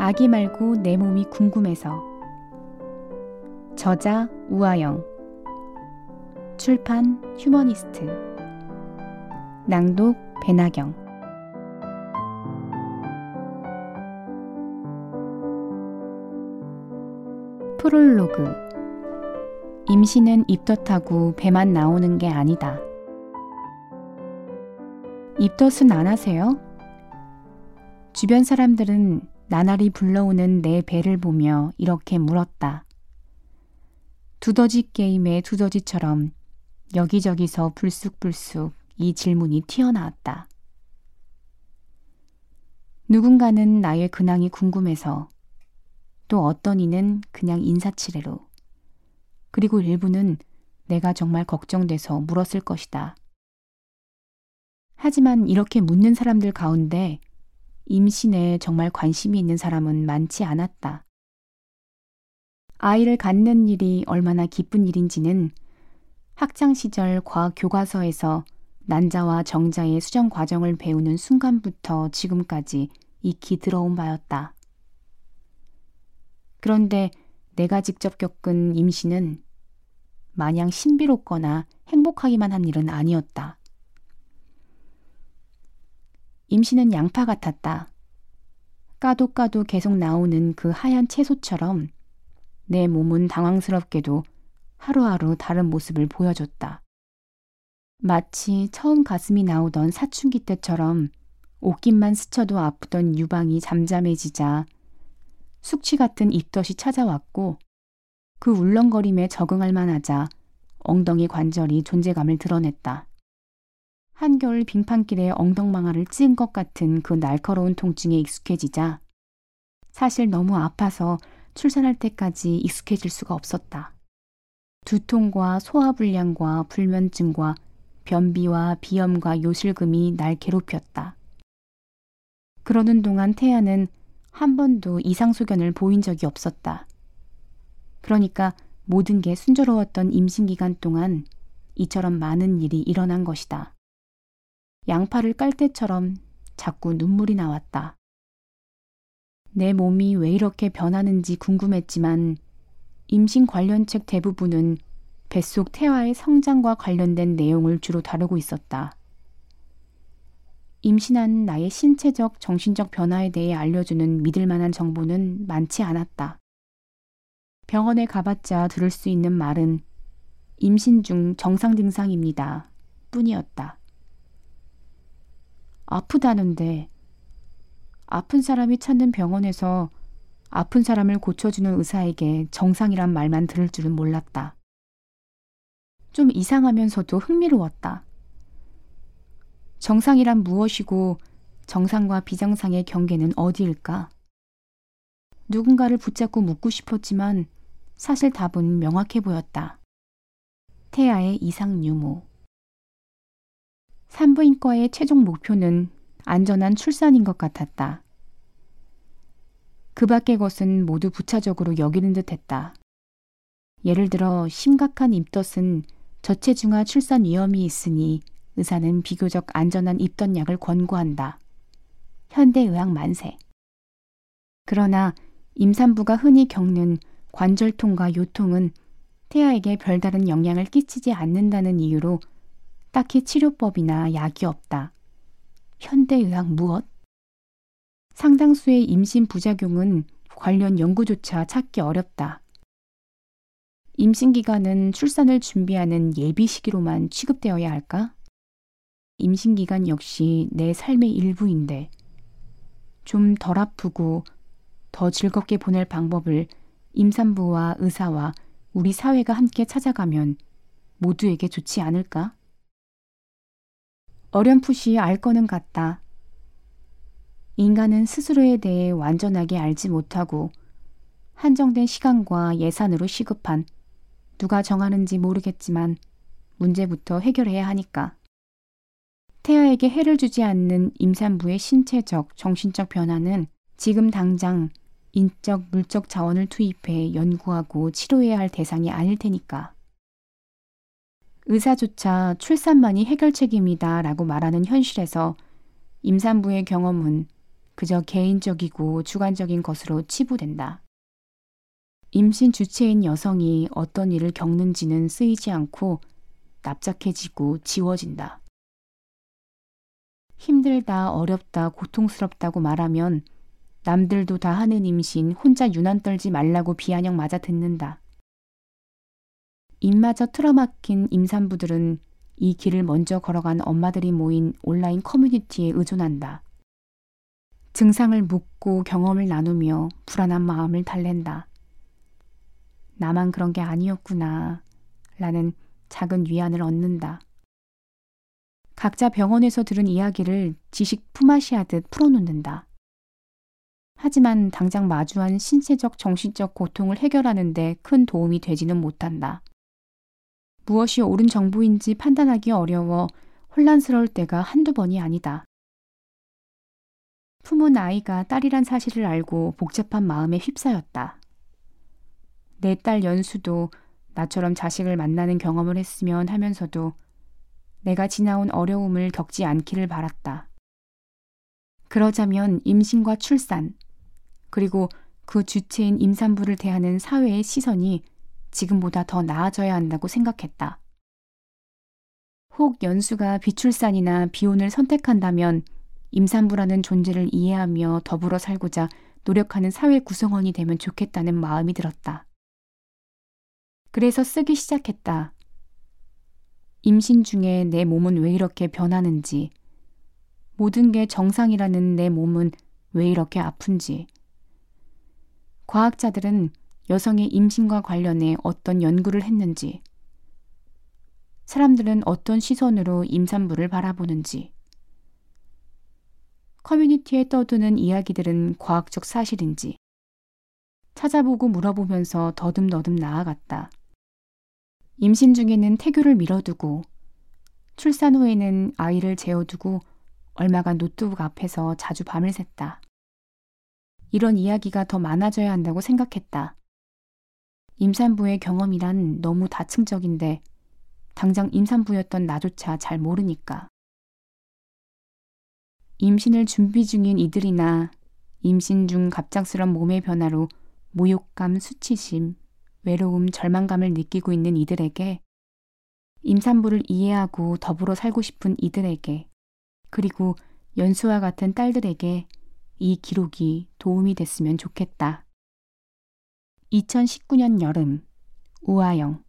아기 말고 내 몸이 궁금해서. 저자 우아영. 출판 휴머니스트. 낭독 배나경. 프롤로그. 임신은 입덧하고 배만 나오는 게 아니다. 입덧은 안 하세요? 주변 사람들은 나날이 불러오는 내 배를 보며 이렇게 물었다. 두더지 게임의 두더지처럼 여기저기서 불쑥불쑥 이 질문이 튀어나왔다. 누군가는 나의 근황이 궁금해서 또 어떤 이는 그냥 인사치레로 그리고 일부는 내가 정말 걱정돼서 물었을 것이다. 하지만 이렇게 묻는 사람들 가운데 임신에 정말 관심이 있는 사람은 많지 않았다. 아이를 갖는 일이 얼마나 기쁜 일인지는 학창시절 과학 교과서에서 난자와 정자의 수정 과정을 배우는 순간부터 지금까지 익히 들어온 바였다. 그런데 내가 직접 겪은 임신은 마냥 신비롭거나 행복하기만 한 일은 아니었다. 임신은 양파 같았다. 까도 까도 계속 나오는 그 하얀 채소처럼 내 몸은 당황스럽게도 하루하루 다른 모습을 보여줬다. 마치 처음 가슴이 나오던 사춘기 때처럼 옷깃만 스쳐도 아프던 유방이 잠잠해지자 숙취 같은 입덧이 찾아왔고 그 울렁거림에 적응할 만하자 엉덩이 관절이 존재감을 드러냈다. 한겨울 빙판길에 엉덩망아를 찌은 것 같은 그 날카로운 통증에 익숙해지자 사실 너무 아파서 출산할 때까지 익숙해질 수가 없었다. 두통과 소화불량과 불면증과 변비와 비염과 요실금이 날 괴롭혔다. 그러는 동안 태아는 한 번도 이상소견을 보인 적이 없었다. 그러니까 모든 게 순조로웠던 임신기간 동안 이처럼 많은 일이 일어난 것이다. 양파를 깔 때처럼 자꾸 눈물이 나왔다. 내 몸이 왜 이렇게 변하는지 궁금했지만 임신 관련 책 대부분은 뱃속 태아의 성장과 관련된 내용을 주로 다루고 있었다. 임신한 나의 신체적, 정신적 변화에 대해 알려주는 믿을 만한 정보는 많지 않았다. 병원에 가봤자 들을 수 있는 말은 임신 중 정상 증상입니다. 뿐이었다. 아프다는데 아픈 사람이 찾는 병원에서 아픈 사람을 고쳐주는 의사에게 정상이란 말만 들을 줄은 몰랐다. 좀 이상하면서도 흥미로웠다. 정상이란 무엇이고 정상과 비정상의 경계는 어디일까? 누군가를 붙잡고 묻고 싶었지만 사실 답은 명확해 보였다. 태아의 이상 유무. 산부인과의 최종 목표는 안전한 출산인 것 같았다. 그 밖의 것은 모두 부차적으로 여기는 듯 했다. 예를 들어 심각한 입덧은 저체중아 출산 위험이 있으니 의사는 비교적 안전한 입덧약을 권고한다. 현대의학 만세. 그러나 임산부가 흔히 겪는 관절통과 요통은 태아에게 별다른 영향을 끼치지 않는다는 이유로 딱히 치료법이나 약이 없다. 현대의학 무엇? 상당수의 임신 부작용은 관련 연구조차 찾기 어렵다. 임신 기간은 출산을 준비하는 예비 시기로만 취급되어야 할까? 임신 기간 역시 내 삶의 일부인데 좀 덜 아프고 더 즐겁게 보낼 방법을 임산부와 의사와 우리 사회가 함께 찾아가면 모두에게 좋지 않을까? 어렴풋이 알 거는 같다. 인간은 스스로에 대해 완전하게 알지 못하고 한정된 시간과 예산으로 시급한 누가 정하는지 모르겠지만 문제부터 해결해야 하니까. 태아에게 해를 주지 않는 임산부의 신체적, 정신적 변화는 지금 당장 인적, 물적 자원을 투입해 연구하고 치료해야 할 대상이 아닐 테니까. 의사조차 출산만이 해결책입니다 라고 말하는 현실에서 임산부의 경험은 그저 개인적이고 주관적인 것으로 치부된다. 임신 주체인 여성이 어떤 일을 겪는지는 쓰이지 않고 납작해지고 지워진다. 힘들다, 어렵다, 고통스럽다고 말하면 남들도 다 하는 임신 혼자 유난 떨지 말라고 비아냥 맞아 듣는다. 입마저 틀어막힌 임산부들은 이 길을 먼저 걸어간 엄마들이 모인 온라인 커뮤니티에 의존한다. 증상을 묻고 경험을 나누며 불안한 마음을 달랜다. 나만 그런 게 아니었구나. 라는 작은 위안을 얻는다. 각자 병원에서 들은 이야기를 지식 품앗이하듯 풀어놓는다. 하지만 당장 마주한 신체적 정신적 고통을 해결하는 데 큰 도움이 되지는 못한다. 무엇이 옳은 정보인지 판단하기 어려워 혼란스러울 때가 한두 번이 아니다. 품은 아이가 딸이란 사실을 알고 복잡한 마음에 휩싸였다. 내 딸 연수도 나처럼 자식을 만나는 경험을 했으면 하면서도 내가 지나온 어려움을 겪지 않기를 바랐다. 그러자면 임신과 출산, 그리고 그 주체인 임산부를 대하는 사회의 시선이 지금보다 더 나아져야 한다고 생각했다. 혹 연수가 비출산이나 비혼을 선택한다면 임산부라는 존재를 이해하며 더불어 살고자 노력하는 사회 구성원이 되면 좋겠다는 마음이 들었다. 그래서 쓰기 시작했다. 임신 중에 내 몸은 왜 이렇게 변하는지, 모든 게 정상이라는 내 몸은 왜 이렇게 아픈지. 과학자들은 여성의 임신과 관련해 어떤 연구를 했는지, 사람들은 어떤 시선으로 임산부를 바라보는지, 커뮤니티에 떠드는 이야기들은 과학적 사실인지, 찾아보고 물어보면서 더듬더듬 나아갔다. 임신 중에는 태교를 미뤄두고 출산 후에는 아이를 재워두고 얼마간 노트북 앞에서 자주 밤을 샜다. 이런 이야기가 더 많아져야 한다고 생각했다. 임산부의 경험이란 너무 다층적인데 당장 임산부였던 나조차 잘 모르니까. 임신을 준비 중인 이들이나 임신 중 갑작스런 몸의 변화로 모욕감, 수치심, 외로움, 절망감을 느끼고 있는 이들에게 임산부를 이해하고 더불어 살고 싶은 이들에게 그리고 연수와 같은 딸들에게 이 기록이 도움이 됐으면 좋겠다. 2019년 여름 우아영